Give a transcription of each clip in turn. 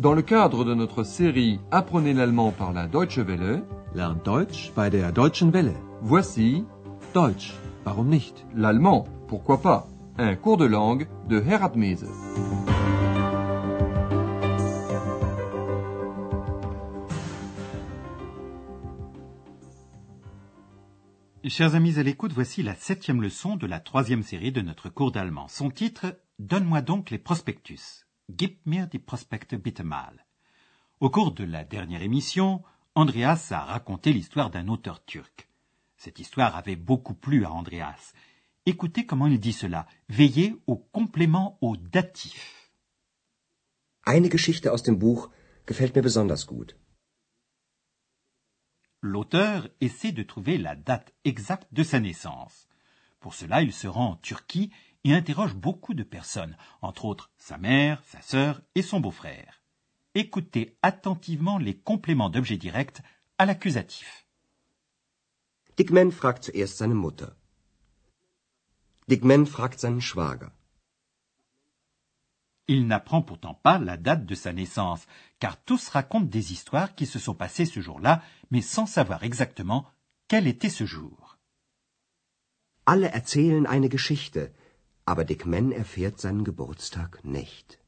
Dans le cadre de notre série Apprenez l'allemand par la Deutsche Welle, Lernt Deutsch bei der Deutschen Welle. voici Deutsch, warum nicht? l'allemand, pourquoi pas, un cours de langue de Herat Mese. Chers amis à l'écoute, voici la septième leçon de la troisième série de notre cours d'allemand. Son titre Donne-moi donc les prospectus. Gib mir die Prospekte bitte mal. Au cours de la dernière émission, Andreas a raconté l'histoire d'un auteur turc. Cette histoire avait beaucoup plu à Andreas. Écoutez comment il dit cela. Veillez au complément au datif. Eine Geschichte aus dem Buch gefällt mir besonders gut. L'auteur essaie de trouver la date exacte de sa naissance. Pour cela, il se rend en Turquie et interroge beaucoup de personnes, entre autres sa mère, sa sœur et son beau-frère. Écoutez attentivement les compléments d'objet direct à l'accusatif. Dickman fragt zuerst seine Mutter. Dickman fragt seinen Schwager. Il n'apprend pourtant pas la date de sa naissance, car tous racontent des histoires qui se sont passées ce jour-là, mais sans savoir exactement quel était ce jour. Alle erzählen eine Geschichte, aber Dickman erfährt seinen Geburtstag nicht.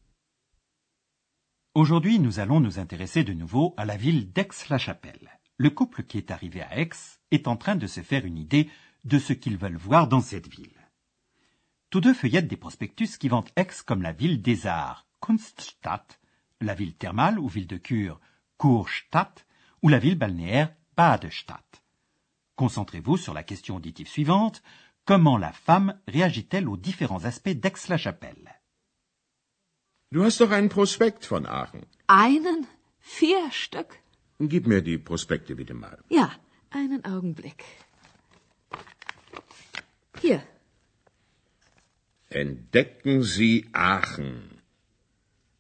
Aujourd'hui, nous allons nous intéresser de nouveau à la ville d'Aix-la-Chapelle. Le couple qui est arrivé à Aix est en train de se faire une idée de ce qu'ils veulent voir dans cette ville. Tous deux feuillettent des prospectus qui vantent Aix comme la ville des arts, Kunststadt, la ville thermale ou ville de cure, Kurstadt, ou la ville balnéaire, Badestadt. Concentrez-vous sur la question auditive suivante. Comment la femme réagit-elle aux différents aspects d'Aix-la-Chapelle Du hast doch einen Prospekt von Aachen. Einen? Vier Stück? Gib mir die Prospekte bitte mal. Ja, einen Augenblick. Hier, Entdecken Sie Aachen.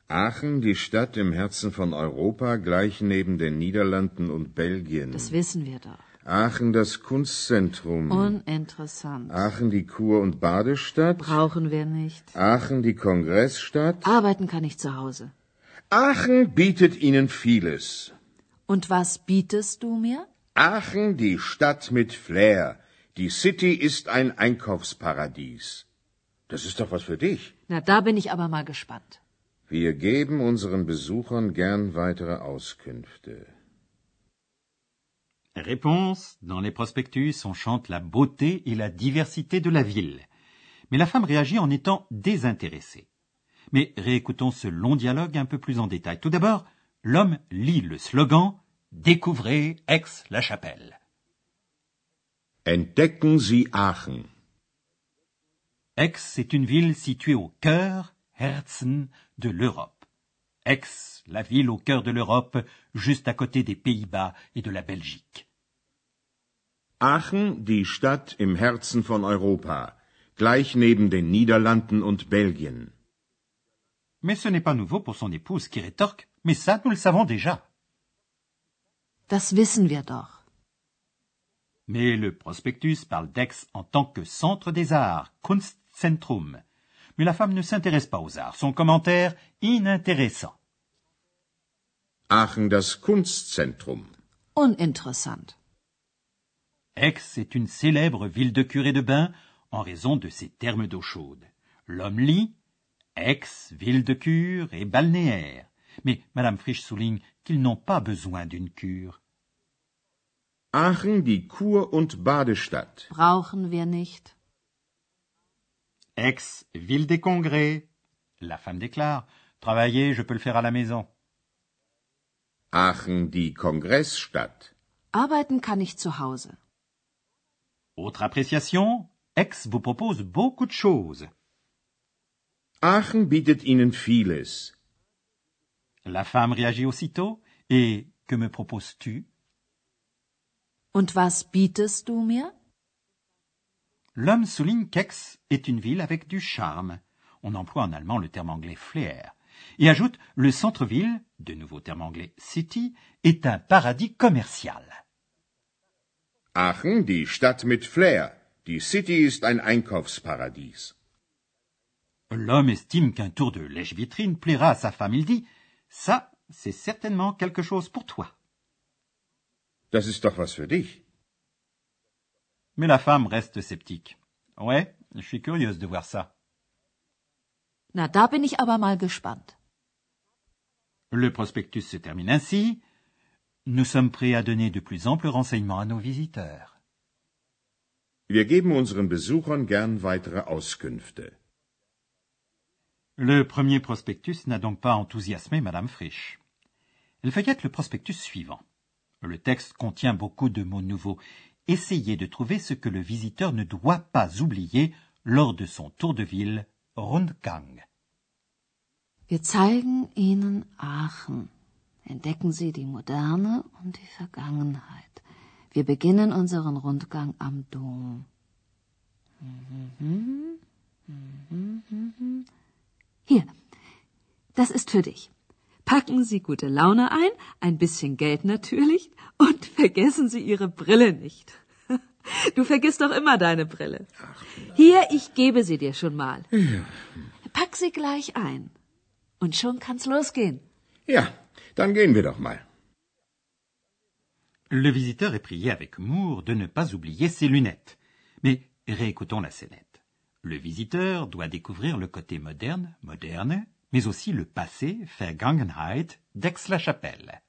Aachen, die Stadt im Herzen von Europa, gleich neben den Niederlanden und Belgien. das wissen wir doch. Aachen, das Kunstzentrum. Uninteressant. Aachen, die Kur- und Badestadt. Brauchen wir nicht. Aachen, die Kongressstadt. Arbeiten kann ich zu Hause. Aachen bietet Ihnen vieles. Und was bietest du mir? Aachen, die Stadt mit Flair. Die City ist ein Einkaufsparadies. Das ist doch was für dich. Na, da bin ich aber mal gespannt. Wir geben unseren Besuchern gern weitere Auskünfte. Réponse. Dans les prospectus, on chante la beauté et la diversité de la ville. Mais la femme réagit en étant désintéressée. Mais réécoutons ce long dialogue un peu plus en détail. Tout d'abord, l'homme lit le slogan Découvrez Aix-la-Chapelle. Entdecken Sie Aachen. Aix est une ville située au cœur, Herzen, de l'Europe. Aix, la ville au cœur de l'Europe, juste à côté des Pays-Bas et de la Belgique. Aachen, die Stadt im Herzen von Europa, gleich neben den Niederlanden und Belgien. Mais ce n'est pas nouveau pour son épouse qui rétorque Mais ça, nous le savons déjà. Das wissen wir doch. Mais le prospectus parle d'Aix en tant que centre des arts, Kunstzentrum. Mais la femme ne s'intéresse pas aux arts. Son commentaire, inintéressant. Aachen, das Kunstzentrum. Uninteressant. Aix est une célèbre ville de cure et de bain en raison de ses thermes d'eau chaude. L'homme lit Aix, ville de cure et balnéaire. Mais Madame Frisch souligne qu'ils n'ont pas besoin d'une cure. Aachen, die Kur- und Badestadt. Brauchen wir nicht. Aix, ville des congrès. La femme déclare Travailler, je peux le faire à la maison. Aachen, die Kongressstadt. Arbeiten kann ich zu Hause. Autre appréciation Aix vous propose beaucoup de choses. Aachen bietet Ihnen vieles. La femme réagit aussitôt. Et que me proposes-tu? Und was bietest du mir? L'homme souligne qu'Aix est une ville avec du charme. On emploie en allemand le terme anglais flair. Et ajoute le centre-ville, de nouveau terme anglais city, est un paradis commercial. Aachen, die Stadt mit Flair. Die City ist ein Einkaufsparadies. L'homme estime qu'un tour de lèche-vitrine plaira à sa femme. Il dit Ça, c'est certainement quelque chose pour toi. Das ist doch was für dich. Mais la femme reste sceptique. Ouais, je suis curieuse de voir ça. Na, da bin ich aber mal gespannt. Le prospectus se termine ainsi. Nous sommes prêts à donner de plus amples renseignements à nos visiteurs. Wir geben unseren Besuchern gern weitere Auskünfte. Le premier prospectus n'a donc pas enthousiasmé Madame Frisch. Elle feuillette le prospectus suivant. Le texte contient beaucoup de mots nouveaux. Essayez de trouver ce que le visiteur ne doit pas oublier lors de son tour de ville Rundgang. Wir zeigen Ihnen Aachen. Entdecken Sie die Moderne und die Vergangenheit. Wir beginnen unseren Rundgang am Dom. Hier, das ist für dich. Packen Sie gute Laune ein, ein bisschen Geld natürlich, und vergessen Sie Ihre Brille nicht. Du vergisst doch immer deine Brille. Hier, ich gebe sie dir schon mal. Pack sie gleich ein. Und schon kann's losgehen. Ja, dann gehen wir doch mal. Le visiteur est prié avec humour de ne pas oublier ses lunettes. Mais réécoutons la scénette. Le visiteur doit découvrir le côté moderne, moderne, mais aussi le passé, Vergangenheit, d'Aix-la-Chapelle.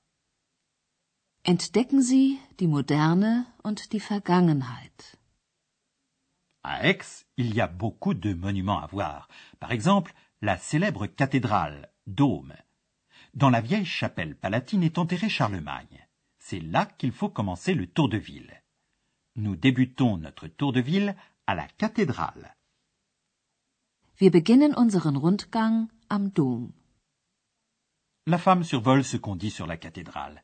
Entdecken Sie die Moderne und die Vergangenheit. À Aix, il y a beaucoup de monuments à voir. Par exemple, la célèbre cathédrale, Dôme. Dans la vieille chapelle palatine est enterré Charlemagne. C'est là qu'il faut commencer le tour de ville. Nous débutons notre tour de ville à la cathédrale. Wir beginnen unseren Rundgang am Dom. La femme survole ce qu'on dit sur la cathédrale.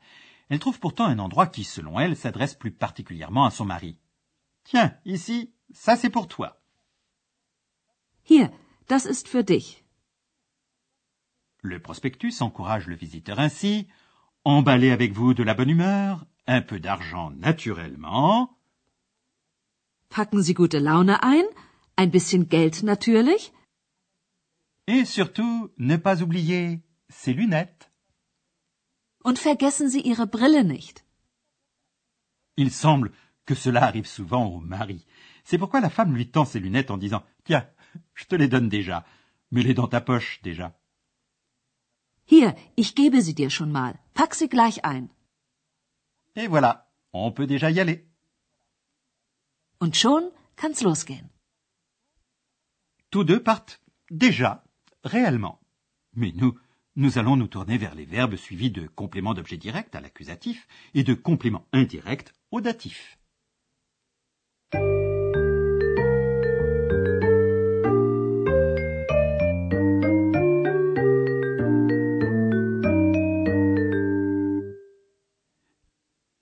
Elle trouve pourtant un endroit qui, selon elle, s'adresse plus particulièrement à son mari. Tiens, ici, ça c'est pour toi. Hier, das ist für dich. Le prospectus encourage le visiteur ainsi. Emballez avec vous de la bonne humeur, un peu d'argent naturellement, Packen Sie gute Laune ein, ein bisschen Geld natürlich, et surtout ne pas oublier ses lunettes. Und vergessen Sie Ihre Brille nicht. Il semble que cela arrive souvent au mari. C'est pourquoi la femme lui tend ses lunettes en disant Tiens, je te les donne déjà. Mets-les dans ta poche déjà. Hier, ich gebe sie dir schon mal. Pack sie gleich ein. Et voilà, on peut déjà y aller. Und schon kann's losgehen. Tous deux partent déjà, réellement. Mais nous, nous allons nous tourner vers les verbes suivis de compléments d'objet direct à l'accusatif et de compléments indirects au datif.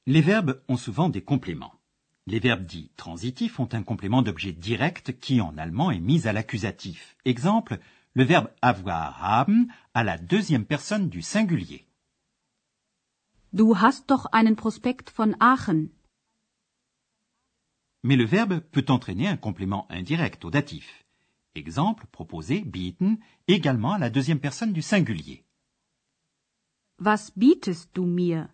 Les verbes ont souvent des compléments. Les verbes dits transitifs ont un complément d'objet direct qui en allemand est mis à l'accusatif. Exemple, le verbe avoir haben à la deuxième personne du singulier. Du hast doch einen Prospekt von Aachen. Mais le verbe peut entraîner un complément indirect au datif. Exemple proposé bieten également à la deuxième personne du singulier. Was bietest du mir?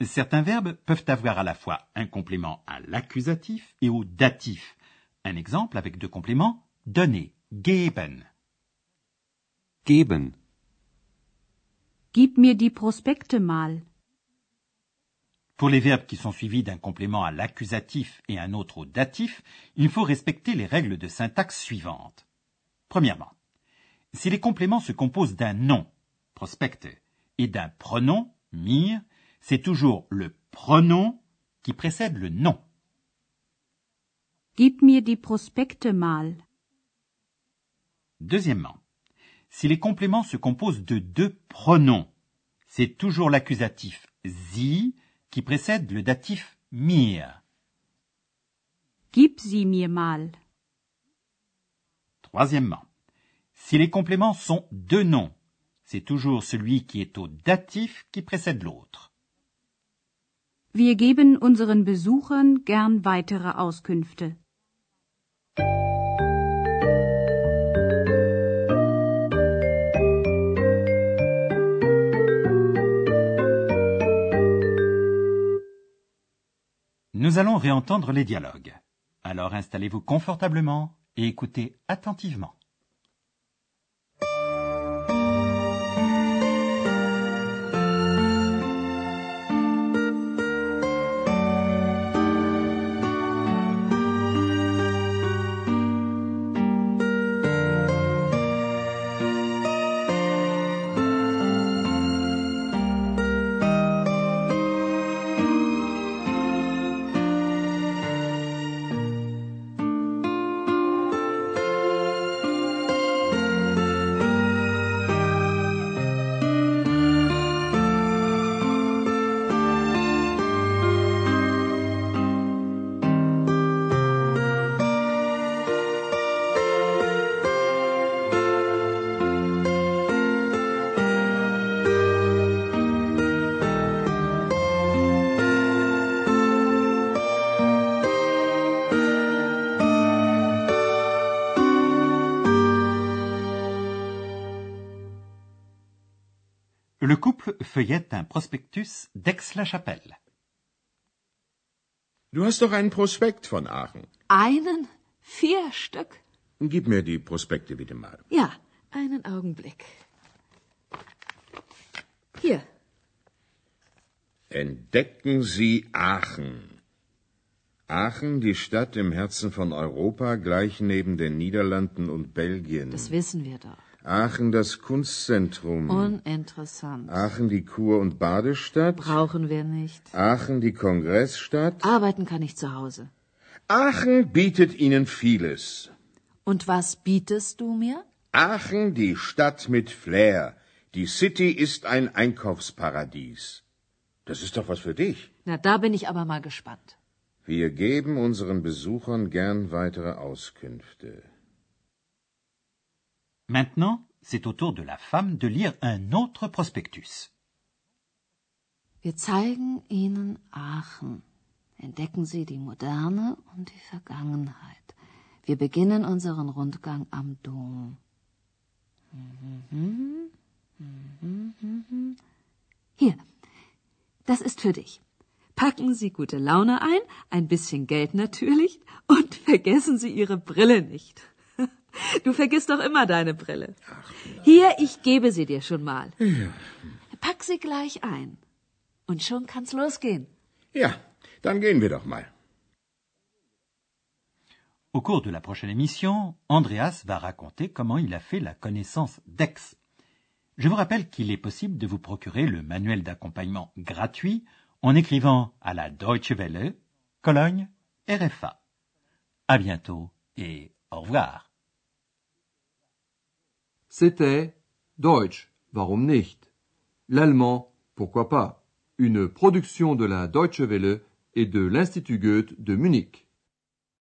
Certains verbes peuvent avoir à la fois un complément à l'accusatif et au datif. Un exemple avec deux compléments donner, geben. Geben. Gib mir die Prospekte mal. Pour les verbes qui sont suivis d'un complément à l'accusatif et un autre au datif, il faut respecter les règles de syntaxe suivantes. Premièrement, si les compléments se composent d'un nom, prospecte, et d'un pronom, mir, c'est toujours le pronom qui précède le nom. Gib mir die Prospekte mal. Deuxièmement, si les compléments se composent de deux pronoms, c'est toujours l'accusatif sie qui précède le datif mir. Gib sie mir mal. Troisièmement, si les compléments sont deux noms, c'est toujours celui qui est au datif qui précède l'autre. Wir geben unseren Besuchern gern weitere Auskünfte. Nous allons réentendre les dialogues. Alors installez-vous confortablement et écoutez attentivement. Le couple feuillette un prospectus d'Aix-la-Chapelle. Du hast doch einen Prospekt von Aachen. Einen? Vier Stück? Gib mir die Prospekte bitte mal. Ja, einen Augenblick. Hier, Entdecken Sie Aachen. Aachen, die Stadt im Herzen von Europa, gleich neben den Niederlanden und Belgien. das wissen wir doch. Aachen, das Kunstzentrum. Uninteressant. Aachen, die Kur- und Badestadt. Brauchen wir nicht. Aachen, die Kongressstadt. Arbeiten kann ich zu Hause. Aachen bietet Ihnen vieles. Und was bietest du mir? Aachen, die Stadt mit Flair. Die City ist ein Einkaufsparadies. Das ist doch was für dich. Na, da bin ich aber mal gespannt. Wir geben unseren Besuchern gern weitere Auskünfte. Maintenant, c'est au tour de la femme de lire un autre prospectus. Wir zeigen Ihnen Aachen. Entdecken Sie die Moderne und die Vergangenheit. Wir beginnen unseren Rundgang am Dom. Hier, das ist für dich. Packen Sie gute Laune ein, ein bisschen Geld natürlich, und vergessen Sie Ihre Brille nicht. Du vergisst doch immer deine Brille. Hier, ich gebe sie dir schon mal. Pack sie gleich ein. Und schon kann's losgehen. Ja, dann gehen wir doch mal. Au cours de la prochaine émission, Andreas va raconter comment il a fait la connaissance d'Aix. Je vous rappelle qu'il est possible de vous procurer le manuel d'accompagnement gratuit en écrivant à la Deutsche Welle, Cologne, RFA. À bientôt et au revoir. C'était Deutsch, warum nicht? L'allemand, pourquoi pas? Une production de la Deutsche Welle et de l'Institut Goethe de Munich.